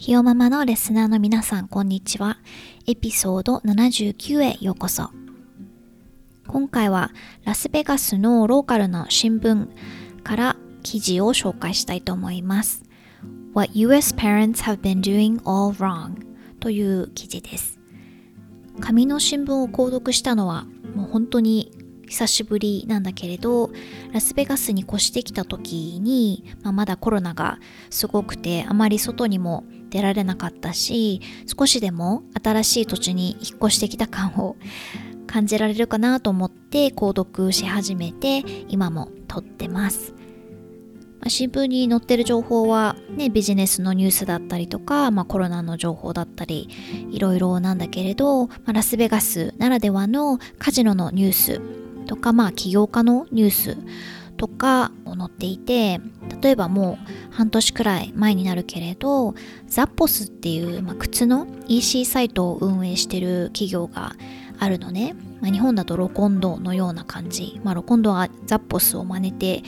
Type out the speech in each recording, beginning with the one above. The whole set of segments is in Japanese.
ひよママのレスナーの皆さん、こんにちは。エピソード79へようこそ。今回はラスベガスのローカルな新聞から記事を紹介したいと思います。What US parents have been doing all wrong という記事です。紙の新聞を購読したのはもう本当に久しぶりなんだけれどラスベガスに越してきた時に、まあ、まだコロナがすごくてあまり外にも出られなかったし少しでも新しい土地に引っ越してきた感を感じられるかなと思って購読し始めて今も撮ってます。まあ、新聞に載ってる情報は、ね、ビジネスのニュースだったりとか、まあ、コロナの情報だったりいろいろなんだけれど、まあ、ラスベガスならではのカジノのニュースとか、まあ、起業家のニュースとかを載っていて例えばもう半年くらい前になるけれどザッポスっていう、まあ、靴の EC サイトを運営してる企業があるのね、まあ、日本だとロコンドのような感じ、まあ、ロコンドはザッポスを真似て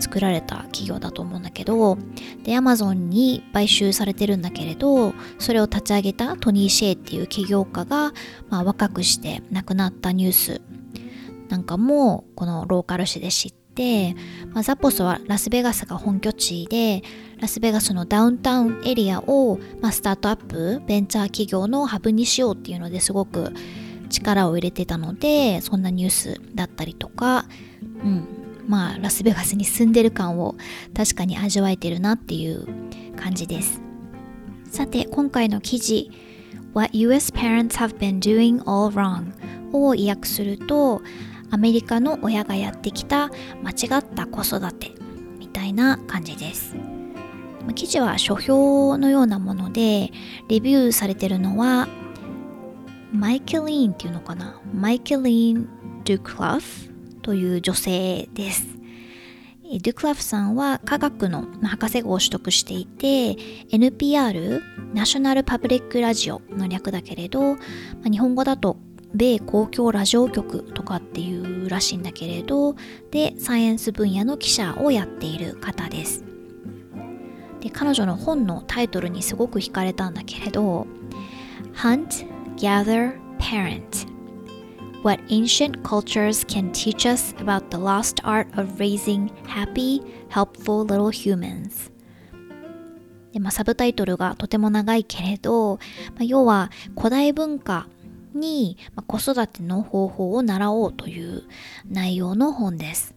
作られた企業だと思うんだけどでアマゾンに買収されてるんだけれどそれを立ち上げたトニー・シェイっていう起業家が、まあ、若くして亡くなったニュースなんかもこのローカル誌で知って、まあ、ザポスはラスベガスが本拠地でラスベガスのダウンタウンエリアを、まあ、スタートアップベンチャー企業のハブにしようっていうのですごく力を入れてたのでそんなニュースだったりとか、うん、まあラスベガスに住んでる感を確かに味わえてるなっていう感じです。さて今回の記事 What US parents have been doing all wrong を意訳するとアメリカの親がやってきた間違った子育てみたいな感じです記事は書評のようなものでレビューされてるのはマイケリーンっていうのかな？マイケリーン・ドゥクラフという女性です。デュクラフさんは科学の博士号を取得していて NPR ナショナルパブリックラジオの略だけれど、日本語だと米公共ラジオ局とかっていうらしいんだけれどでサイエンス分野の記者をやっている方ですで彼女の本のタイトルにすごく惹かれたんだけれど Hunt, Gather, Parent what ancient cultures can teach us about the lost art of raising happy, helpful little humans. でまあ、サブタイトルがとても長いけれど、まあ、要は古代文化に、子育ての方法を習おうという内容の本です。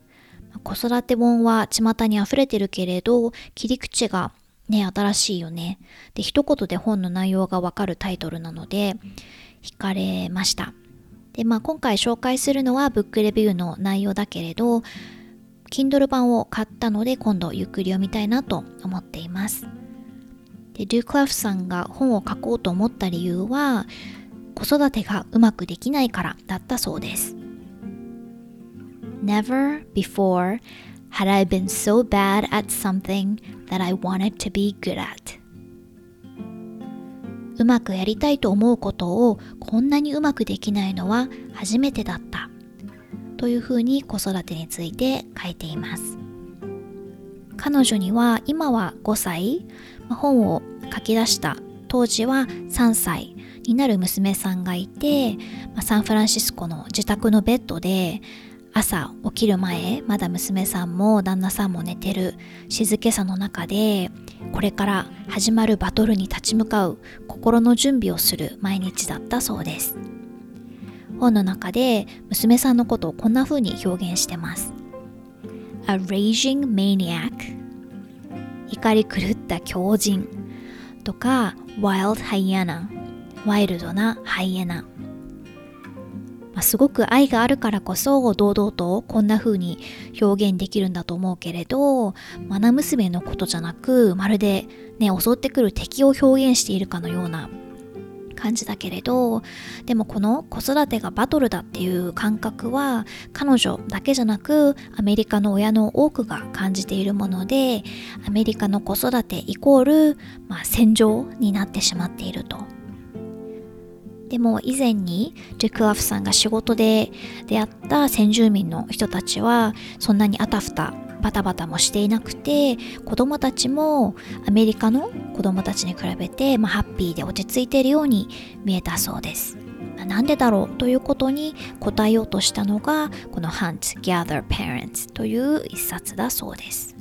ま、子育て本は巷に溢れてるけれど切り口がね新しいよね。で一言で本の内容がわかるタイトルなので惹かれました。で、まあ、今回紹介するのはブックレビューの内容だけれど Kindle 版を買ったので今度ゆっくり読みたいなと思っていますでドゥ・クラフさんが本を書こうと思った理由は子育てがうまくできないからだったそうです。Never before had I been so bad at something that I wanted to be good at. うまくやりたいと思うことをこんなにうまくできないのは初めてだった。というふうに子育てについて書いています。彼女には今は5歳。本を書き出した当時は3歳。になる娘さんがいてサンフランシスコの自宅のベッドで朝起きる前まだ娘さんも旦那さんも寝てる静けさの中でこれから始まるバトルに立ち向かう心の準備をする毎日だったそうです。本の中で娘さんのことをこんな風に表現してます。A raging maniac 怒り狂った狂人。とか wild hyena ワイルドなハイエナあ、すごく愛があるからこそ堂々とこんな風に表現できるんだと思うけれどマナ娘のことじゃなくまるでね襲ってくる敵を表現しているかのような感じだけれどでもこの子育てがバトルだっていう感覚は彼女だけじゃなくアメリカの親の多くが感じているものでアメリカの子育てイコール、まあ、戦場になってしまっていると。でも以前にジェクラフさんが仕事で出会った先住民の人たちはそんなにあたふたバタバタもしていなくて子供たちもアメリカの子供たちに比べて、まあ、ハッピーで落ち着いているように見えたそうです。なんでだろうということに答えようとしたのがこの Hunt Gather Parents という一冊だそうです。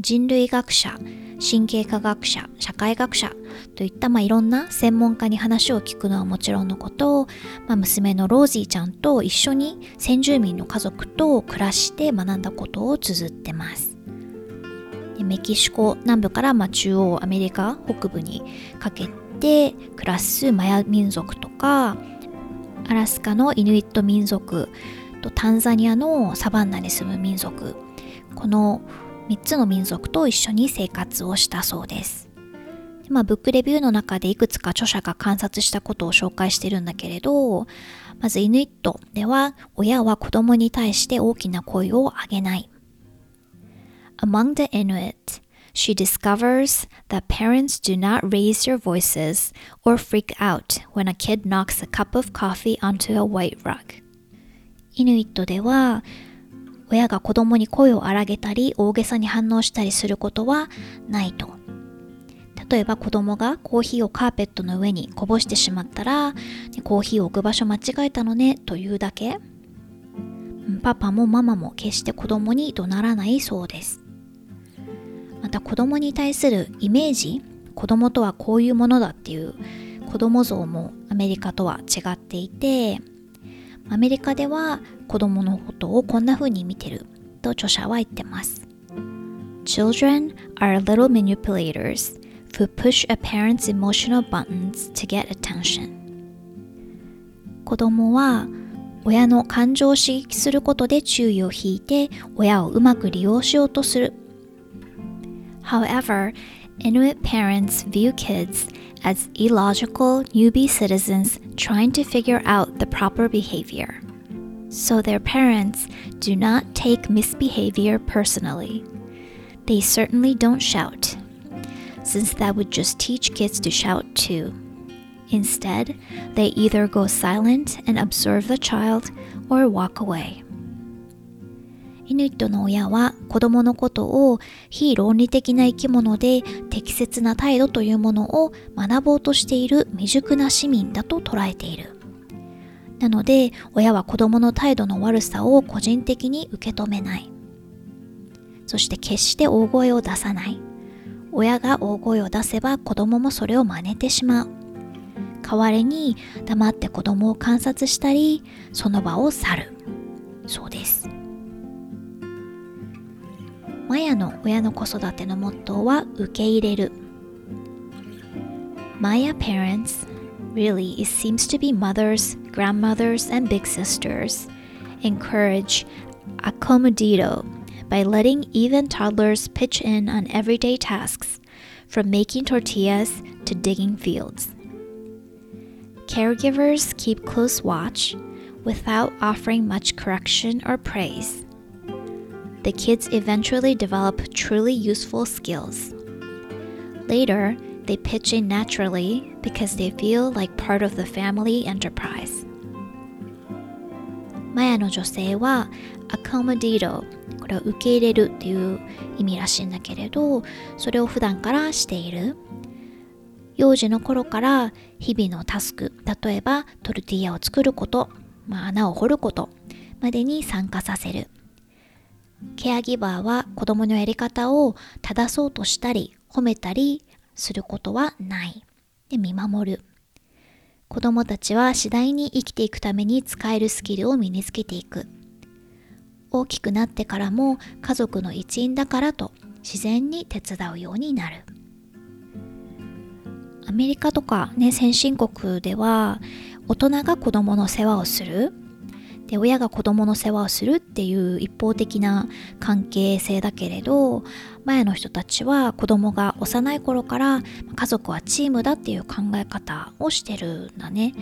人類学者神経科学者社会学者といった、まあ、いろんな専門家に話を聞くのはもちろんのことを、まあ、娘のロージーちゃんと一緒に先住民の家族と暮らして学んだことを綴ってます。メキシコ南部から、まあ、中央アメリカ北部にかけて暮らすマヤ民族とかアラスカのイヌイット民族とタンザニアのサバンナに住む民族。この3つの民族と一緒に生活をしたそうです。まあ、ブックレビューの中でいくつか著者が観察したことを紹介してるんだけれど、まずイヌイットでは親は子供に対して大きな声を上げない。Among the Inuit, she discovers that parents do not raise their voices or freak out when a kid knocks a cup of coffee onto a white rug. イヌイットでは親が子供に声を荒げたり大げさに反応したりすることはないと。例えば子供がコーヒーをカーペットの上にこぼしてしまったら、コーヒーを置く場所間違えたのねというだけ。パパもママも決して子供に怒鳴らないそうです。また子供に対するイメージ、子供とはこういうものだっていう子供像もアメリカとは違っていて、アメリカでは子供のことをこんな風に見てると著者は言ってます。Children are little manipulators who push a parent's emotional buttons to get attention. 子供は親の感情を刺激することで注意を引いて親をうまく利用しようとする。However, Inuit parents view kids as illogical newbie citizens trying to figure out the proper behavior. So their parents do not take misbehavior personally. They certainly don't shout, since that would just teach kids to shout too. Instead, they either go silent and observe the child or walk away. イヌイットの親は子供のことを非論理的な生き物で適切な態度というものを学ぼうとしている未熟な市民だと捉えている。なので親は子供の態度の悪さを個人的に受け止めない。そして決して大声を出さない。親が大声を出せば子供もそれを真似てしまう。代わりに黙って子供を観察したり、その場を去る。そうです。マヤの親の子育てのモットーは受け入れる。Maya parents, really, it seems to be mothers, grandmothers, and big sisters, encourage accommodito by letting even toddlers pitch in on everyday tasks, from making tortillas to digging fields. Caregivers keep close watch without offering much correction or praise The kids eventually develop truly useful skills. Later, they pitch in naturally because they feel like part of the family enterprise. マヤの女性は accommodate これは受け入れるっていう意味らしいんだけれどそれを普段からしている幼児の頃から日々のタスク例えばトルティーヤを作ること、まあ、穴を掘ることまでに参加させるケアギバーは子供のやり方を正そうとしたり褒めたりすることはない。で見守る。子供たちは次第に生きていくために使えるスキルを身につけていく。大きくなってからも家族の一員だからと自然に手伝うようになる。アメリカとかね、先進国では大人が子供の世話をするで親が子供の世話をするっていう一方的な関係性だけれど前の人たちは子供が幼い頃から家族はチームだっていう考え方をしてるんだね。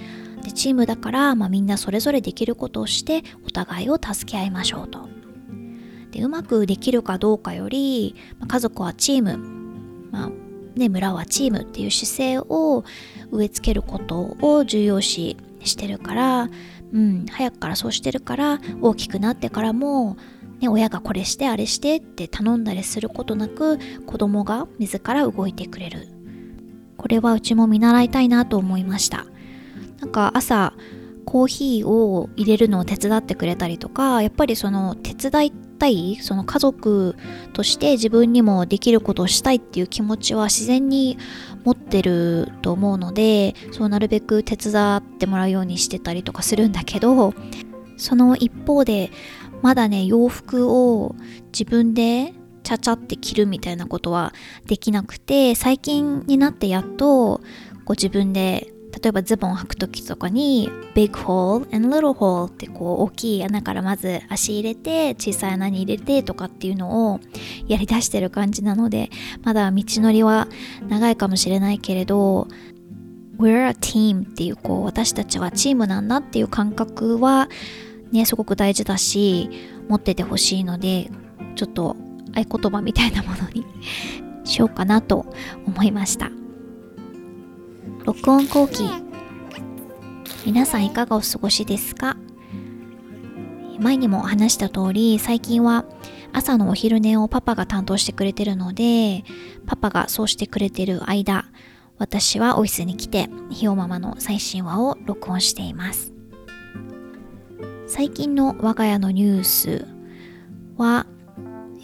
でチームだから、まあ、みんなそれぞれできることをしてお互いを助け合いましょうと。でうまくできるかどうかより、家族はチーム、まあね、村はチームっていう姿勢を植え付けることを重要視してるからうん、早くからそうしてるから大きくなってからも、ね、親がこれしてあれしてって頼んだりすることなく子供が自ら動いてくれる。これはうちも見習いたいなと思いました。なんか朝コーヒーを入れるのを手伝ってくれたりとかやっぱりその手伝いったいその家族として自分にもできることをしたいっていう気持ちは自然に持ってると思うのでそうなるべく手伝ってもらうようにしてたりとかするんだけどその一方でまだね洋服を自分でちゃちゃって着るみたいなことはできなくて最近になってやっとこう自分で例えばズボンを履く時とかに big hole and little hole ってこう大きい穴からまず足入れて小さい穴に入れてとかっていうのをやりだしてる感じなのでまだ道のりは長いかもしれないけれど We're a team っていうこう私たちはチームなんだっていう感覚はねすごく大事だし持っててほしいのでちょっと合言葉みたいなものにしようかなと思いました。録音後期。皆さんいかがお過ごしですか？前にも話した通り最近は朝のお昼寝をパパが担当してくれてるのでパパがそうしてくれてる間私はオフィスに来てひよママの最新話を録音しています。最近の我が家のニュースは、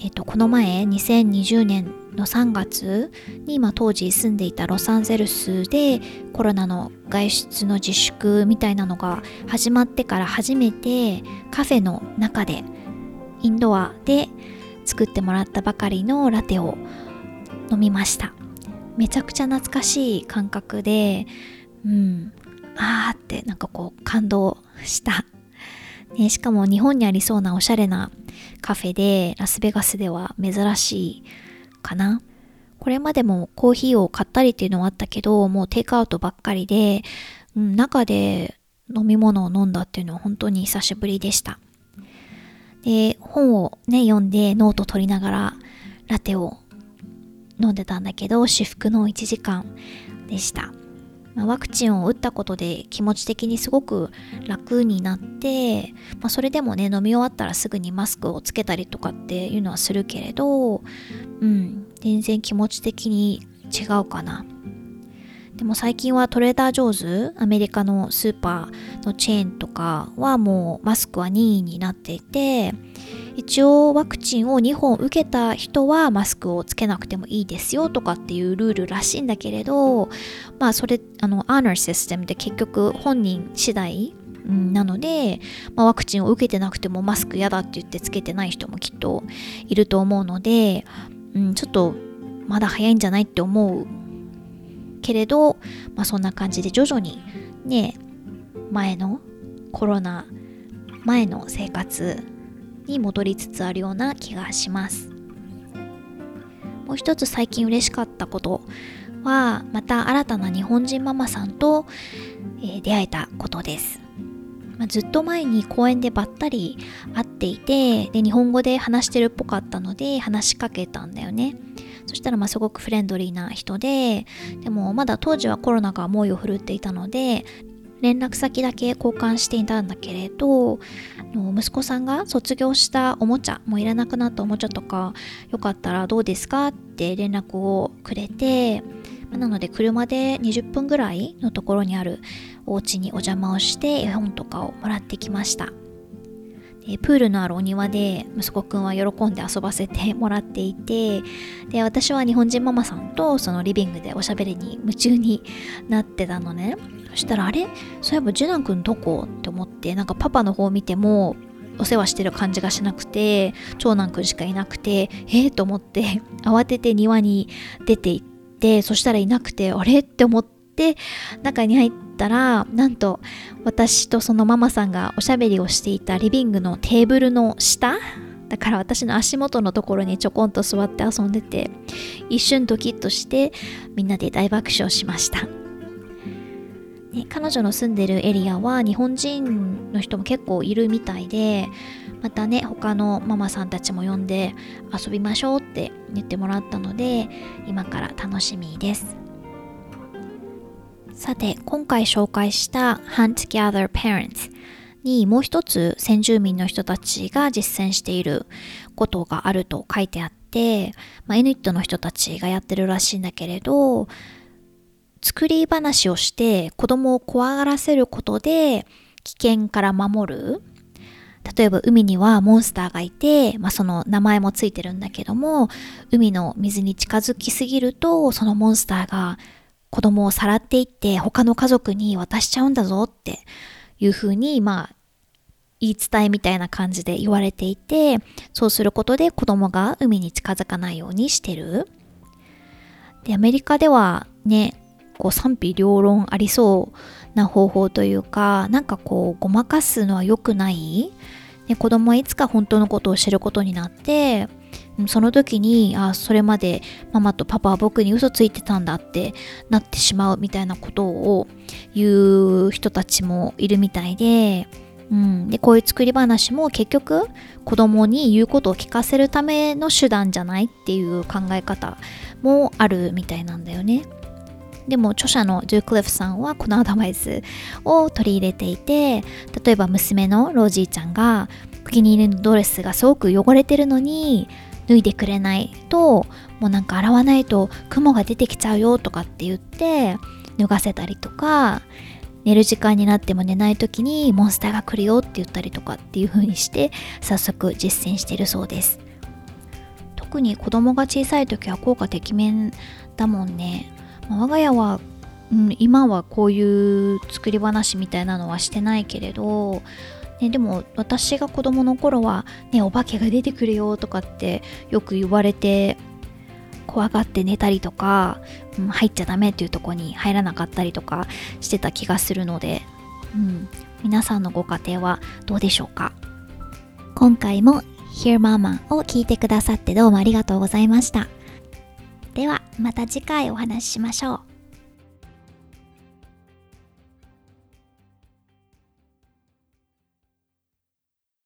えっと、この前2020年の3月に、まあ、当時住んでいたロサンゼルスでコロナの外出の自粛みたいなのが始まってから初めてカフェの中でインドアで作ってもらったばかりのラテを飲みました。めちゃくちゃ懐かしい感覚でうんあーってなんかこう感動した、ね、しかも日本にありそうなおしゃれなカフェでラスベガスでは珍しいかな。これまでもコーヒーを買ったりっていうのはあったけど、もうテイクアウトばっかりで、うん、中で飲み物を飲んだっていうのは本当に久しぶりでした。で、本をね、読んでノート取りながらラテを飲んでたんだけど、至福の1時間でした。あ、ワクチンを打ったことで気持ち的にすごく楽になって、まあ、それでもね飲み終わったらすぐにマスクをつけたりとかっていうのはするけれど、うん、全然気持ち的に違うかな。でも最近はトレーダー・ジョーズアメリカのスーパーのチェーンとかはもうマスクは任意になっていて一応ワクチンを2本受けた人はマスクをつけなくてもいいですよとかっていうルールらしいんだけれどまあそれあのアーナーシステムで結局本人次第なので、まあ、ワクチンを受けてなくてもマスク嫌だって言ってつけてない人もきっといると思うので、うん、ちょっとまだ早いんじゃないって思うけれど、まあ、そんな感じで徐々にね前のコロナ前の生活に戻りつつあるような気がします。もう一つ最近嬉しかったことはまた新たな日本人ママさんと、え、出会えたことです、まあ、ずっと前に公園でばったり会っていてで日本語で話してるっぽかったので話しかけたんだよね。そしたらまあすごくフレンドリーな人ででもまだ当時はコロナが猛威を振るっていたので連絡先だけ交換していたんだけれど息子さんが卒業したおもちゃもういらなくなったおもちゃとかよかったらどうですかって連絡をくれてなので車で20分ぐらいのところにあるお家にお邪魔をして絵本とかをもらってきました。えプールのあるお庭で息子くんは喜んで遊ばせてもらっていてで私は日本人ママさんとそのリビングでおしゃべりに夢中になってたのね。そしたらあれ？そういえばジュナン君どこ？って思ってなんかパパの方を見てもお世話してる感じがしなくて長男くんしかいなくてえー、と思って慌てて庭に出て行ってそしたらいなくてあれ？って思って中に入ってったらなんと私とそのママさんがおしゃべりをしていたリビングのテーブルの下だから私の足元のところにちょこんと座って遊んでて一瞬ドキッとしてみんなで大爆笑しました、ね、彼女の住んでるエリアは日本人の人も結構いるみたいでまたね他のママさんたちも呼んで遊びましょうって言ってもらったので今から楽しみです。さて今回紹介した Hunt Gather Parents にもう一つ先住民の人たちが実践していることがあると書いてあって、まあ、イヌイットの人たちがやってるらしいんだけれど作り話をして子供を怖がらせることで危険から守る。例えば海にはモンスターがいて、まあ、その名前もついてるんだけども海の水に近づきすぎるとそのモンスターが子供をさらっていって他の家族に渡しちゃうんだぞっていうふうにまあ言い伝えみたいな感じで言われていてそうすることで子供が海に近づかないようにしてる。でアメリカではねこう賛否両論ありそうな方法というかなんかこうごまかすのは良くない。で子供はいつか本当のことを知ることになってその時にあそれまでママとパパは僕に嘘ついてたんだってなってしまうみたいなことを言う人たちもいるみたいでうん、でこういう作り話も結局子供に言うことを聞かせるための手段じゃないっていう考え方もあるみたいなんだよね。でも著者のジュークリフさんはこのアドバイスを取り入れていて例えば娘のロージーちゃんがお気に入りのドレスがすごく汚れてるのに脱いでくれないともうなんか洗わないと雲が出てきちゃうよとかって言って脱がせたりとか寝る時間になっても寝ない時にモンスターが来るよって言ったりとかっていう風にして早速実践してるそうです。特に子供が小さい時は効果てきめんだもんね、まあ、我が家は、うん、今はこういう作り話みたいなのはしてないけれどね、でも私が子供の頃は、ね、お化けが出てくるよとかってよく言われて怖がって寝たりとか、うん、入っちゃダメっていうとこに入らなかったりとかしてた気がするので、うん、皆さんのご家庭はどうでしょうか？今回も Hear Mama を聞いてくださってどうもありがとうございました。ではまた次回お話ししましょう。